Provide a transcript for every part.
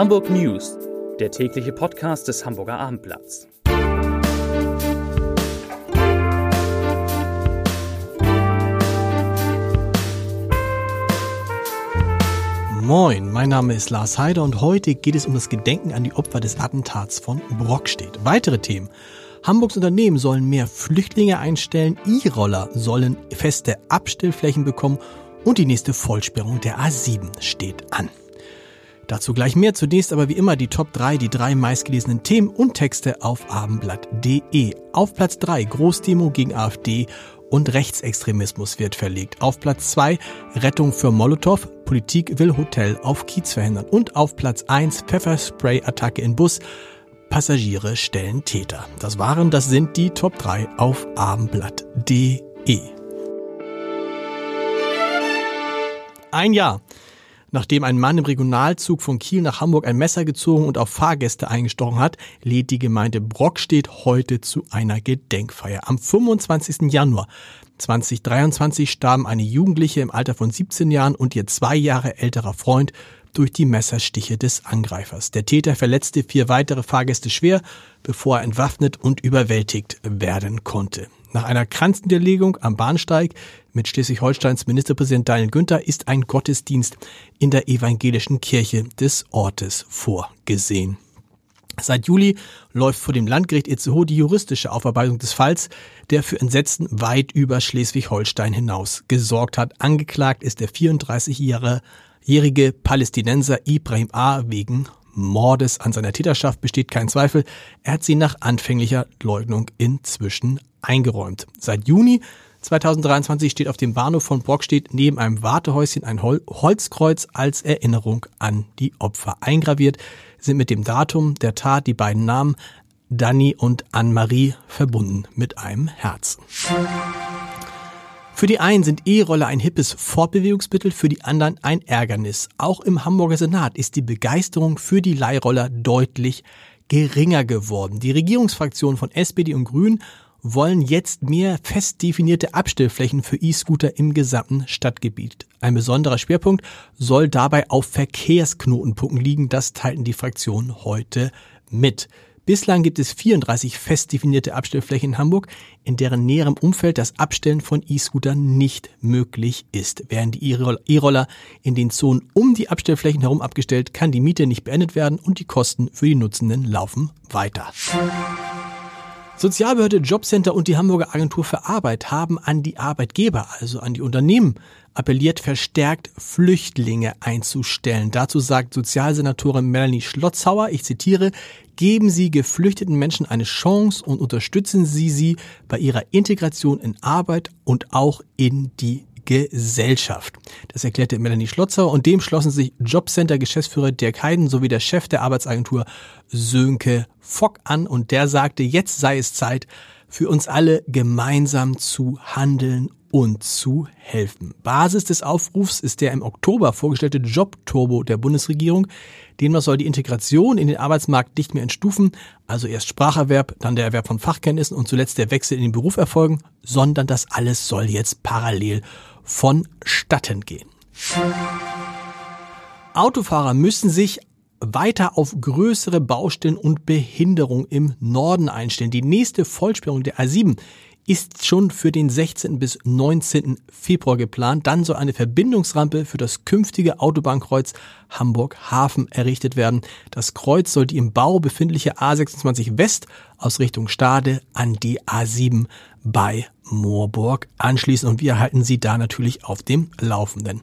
Hamburg News, der tägliche Podcast des Hamburger Abendblatts. Moin, mein Name ist Lars Heider und heute geht es um das Gedenken an die Opfer des Attentats von Brockstedt. Weitere Themen. Hamburgs Unternehmen sollen mehr Flüchtlinge einstellen, E-Roller sollen feste Abstellflächen bekommen und die nächste Vollsperrung der A7 steht an. Dazu gleich mehr. Zunächst aber wie immer die Top 3, die drei meistgelesenen Themen und Texte auf abendblatt.de. Auf Platz 3 Großdemo gegen AfD und Rechtsextremismus wird verlegt. Auf Platz 2 Rettung für Molotow, Politik will Hotel auf Kiez verhindern. Und auf Platz 1 Pfefferspray-Attacke in Bus, Passagiere stellen Täter. Das waren, das sind die Top 3 auf abendblatt.de. Ein Jahr Nachdem ein Mann im Regionalzug von Kiel nach Hamburg ein Messer gezogen und auf Fahrgäste eingestochen hat, lädt die Gemeinde Brockstedt heute zu einer Gedenkfeier. Am 25. Januar 2023 starben eine Jugendliche im Alter von 17 Jahren und ihr zwei Jahre älterer Freund durch die Messerstiche des Angreifers. Der Täter verletzte vier weitere Fahrgäste schwer, bevor er entwaffnet und überwältigt werden konnte. Nach einer Kranzniederlegung am Bahnsteig mit Schleswig-Holsteins Ministerpräsident Daniel Günther ist ein Gottesdienst in der evangelischen Kirche des Ortes vorgesehen. Seit Juli läuft vor dem Landgericht Itzehoe die juristische Aufarbeitung des Falls, der für Entsetzen weit über Schleswig-Holstein hinaus gesorgt hat. Angeklagt ist der 34-jährige Palästinenser Ibrahim A. wegen Mordes an seiner Täterschaft besteht kein Zweifel. Er hat sie nach anfänglicher Leugnung inzwischen eingeräumt. Seit Juni 2023 steht auf dem Bahnhof von Brockstedt neben einem Wartehäuschen ein Hol Holzkreuz als Erinnerung an die Opfer. Eingraviert sind mit dem Datum der Tat die beiden Namen Danny und Anne-Marie verbunden mit einem Herzen. Für die einen sind E-Roller ein hippes Fortbewegungsmittel, für die anderen ein Ärgernis. Auch im Hamburger Senat ist die Begeisterung für die Leihroller deutlich geringer geworden. Die Regierungsfraktionen von SPD und Grünen wollen jetzt mehr fest definierte Abstellflächen für E-Scooter im gesamten Stadtgebiet. Ein besonderer Schwerpunkt soll dabei auf Verkehrsknotenpunkten liegen. Das teilten die Fraktionen heute mit. Bislang gibt es 34 fest definierte Abstellflächen in Hamburg, in deren näherem Umfeld das Abstellen von E-Scootern nicht möglich ist. Während die E-Roller in den Zonen um die Abstellflächen herum abgestellt, kann die Miete nicht beendet werden und die Kosten für die Nutzenden laufen weiter. Sozialbehörde, Jobcenter und die Hamburger Agentur für Arbeit haben an die Arbeitgeber, also an die Unternehmen, appelliert, verstärkt Flüchtlinge einzustellen. Dazu sagt Sozialsenatorin Melanie Schlotzhauer, ich zitiere, geben Sie geflüchteten Menschen eine Chance und unterstützen Sie sie bei ihrer Integration in Arbeit und auch in die Gesellschaft. Das erklärte Melanie Schlotzer und dem schlossen sich Jobcenter-Geschäftsführer Dirk Heiden sowie der Chef der Arbeitsagentur Sönke Fock an und der sagte, jetzt sei es Zeit, für uns alle gemeinsam zu handeln und zu helfen. Basis des Aufrufs ist der im Oktober vorgestellte Jobturbo der Bundesregierung. Demnach soll die Integration in den Arbeitsmarkt nicht mehr entstufen, also erst Spracherwerb, dann der Erwerb von Fachkenntnissen und zuletzt der Wechsel in den Beruf erfolgen, sondern das alles soll jetzt parallel vonstatten gehen. Autofahrer müssen sich weiter auf größere Baustellen und Behinderung im Norden einstellen. Die nächste Vollsperrung der A7 ist schon für den 16. bis 19. Februar geplant. Dann soll eine Verbindungsrampe für das künftige Autobahnkreuz Hamburg-Hafen errichtet werden. Das Kreuz soll die im Bau befindliche A26 West aus Richtung Stade an die A7 bei Moorburg anschließen und wir halten Sie da natürlich auf dem Laufenden.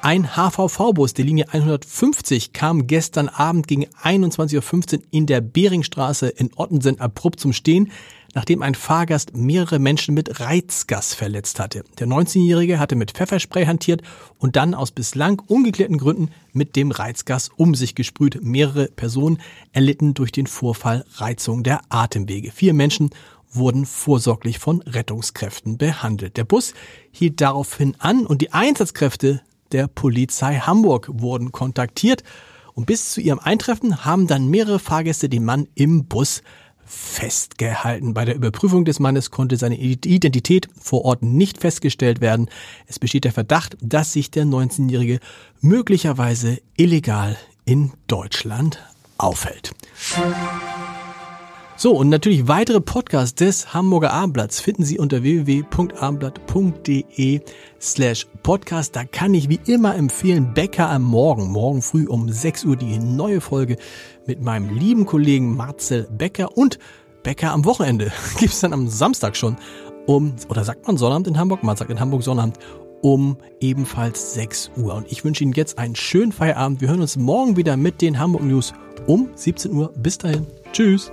Ein HVV-Bus der Linie 150 kam gestern Abend gegen 21.15 Uhr in der Beringstraße in Ottensen abrupt zum Stehen, nachdem ein Fahrgast mehrere Menschen mit Reizgas verletzt hatte. Der 19-Jährige hatte mit Pfefferspray hantiert und dann aus bislang ungeklärten Gründen mit dem Reizgas um sich gesprüht. Mehrere Personen erlitten durch den Vorfall Reizung der Atemwege. Vier Menschen wurden vorsorglich von Rettungskräften behandelt. Der Bus hielt daraufhin an und die Einsatzkräfte der Polizei Hamburg wurden kontaktiert und bis zu ihrem Eintreffen haben dann mehrere Fahrgäste den Mann im Bus festgehalten. Bei der Überprüfung des Mannes konnte seine Identität vor Ort nicht festgestellt werden. Es besteht der Verdacht, dass sich der 19-Jährige möglicherweise illegal in Deutschland aufhält. So, und natürlich weitere Podcasts des Hamburger Abendblatts finden Sie unter www.abendblatt.de slash podcast. Da kann ich wie immer empfehlen, Bäcker am Morgen, morgen früh um 6 Uhr die neue Folge mit meinem lieben Kollegen Marcel Becker und Bäcker am Wochenende. Gibt's dann am Samstag schon um, oder sagt man Sonnabend in Hamburg? Man sagt in Hamburg Sonnabend um ebenfalls 6 Uhr. Und ich wünsche Ihnen jetzt einen schönen Feierabend. Wir hören uns morgen wieder mit den Hamburg News um 17 Uhr. Bis dahin. Tschüss.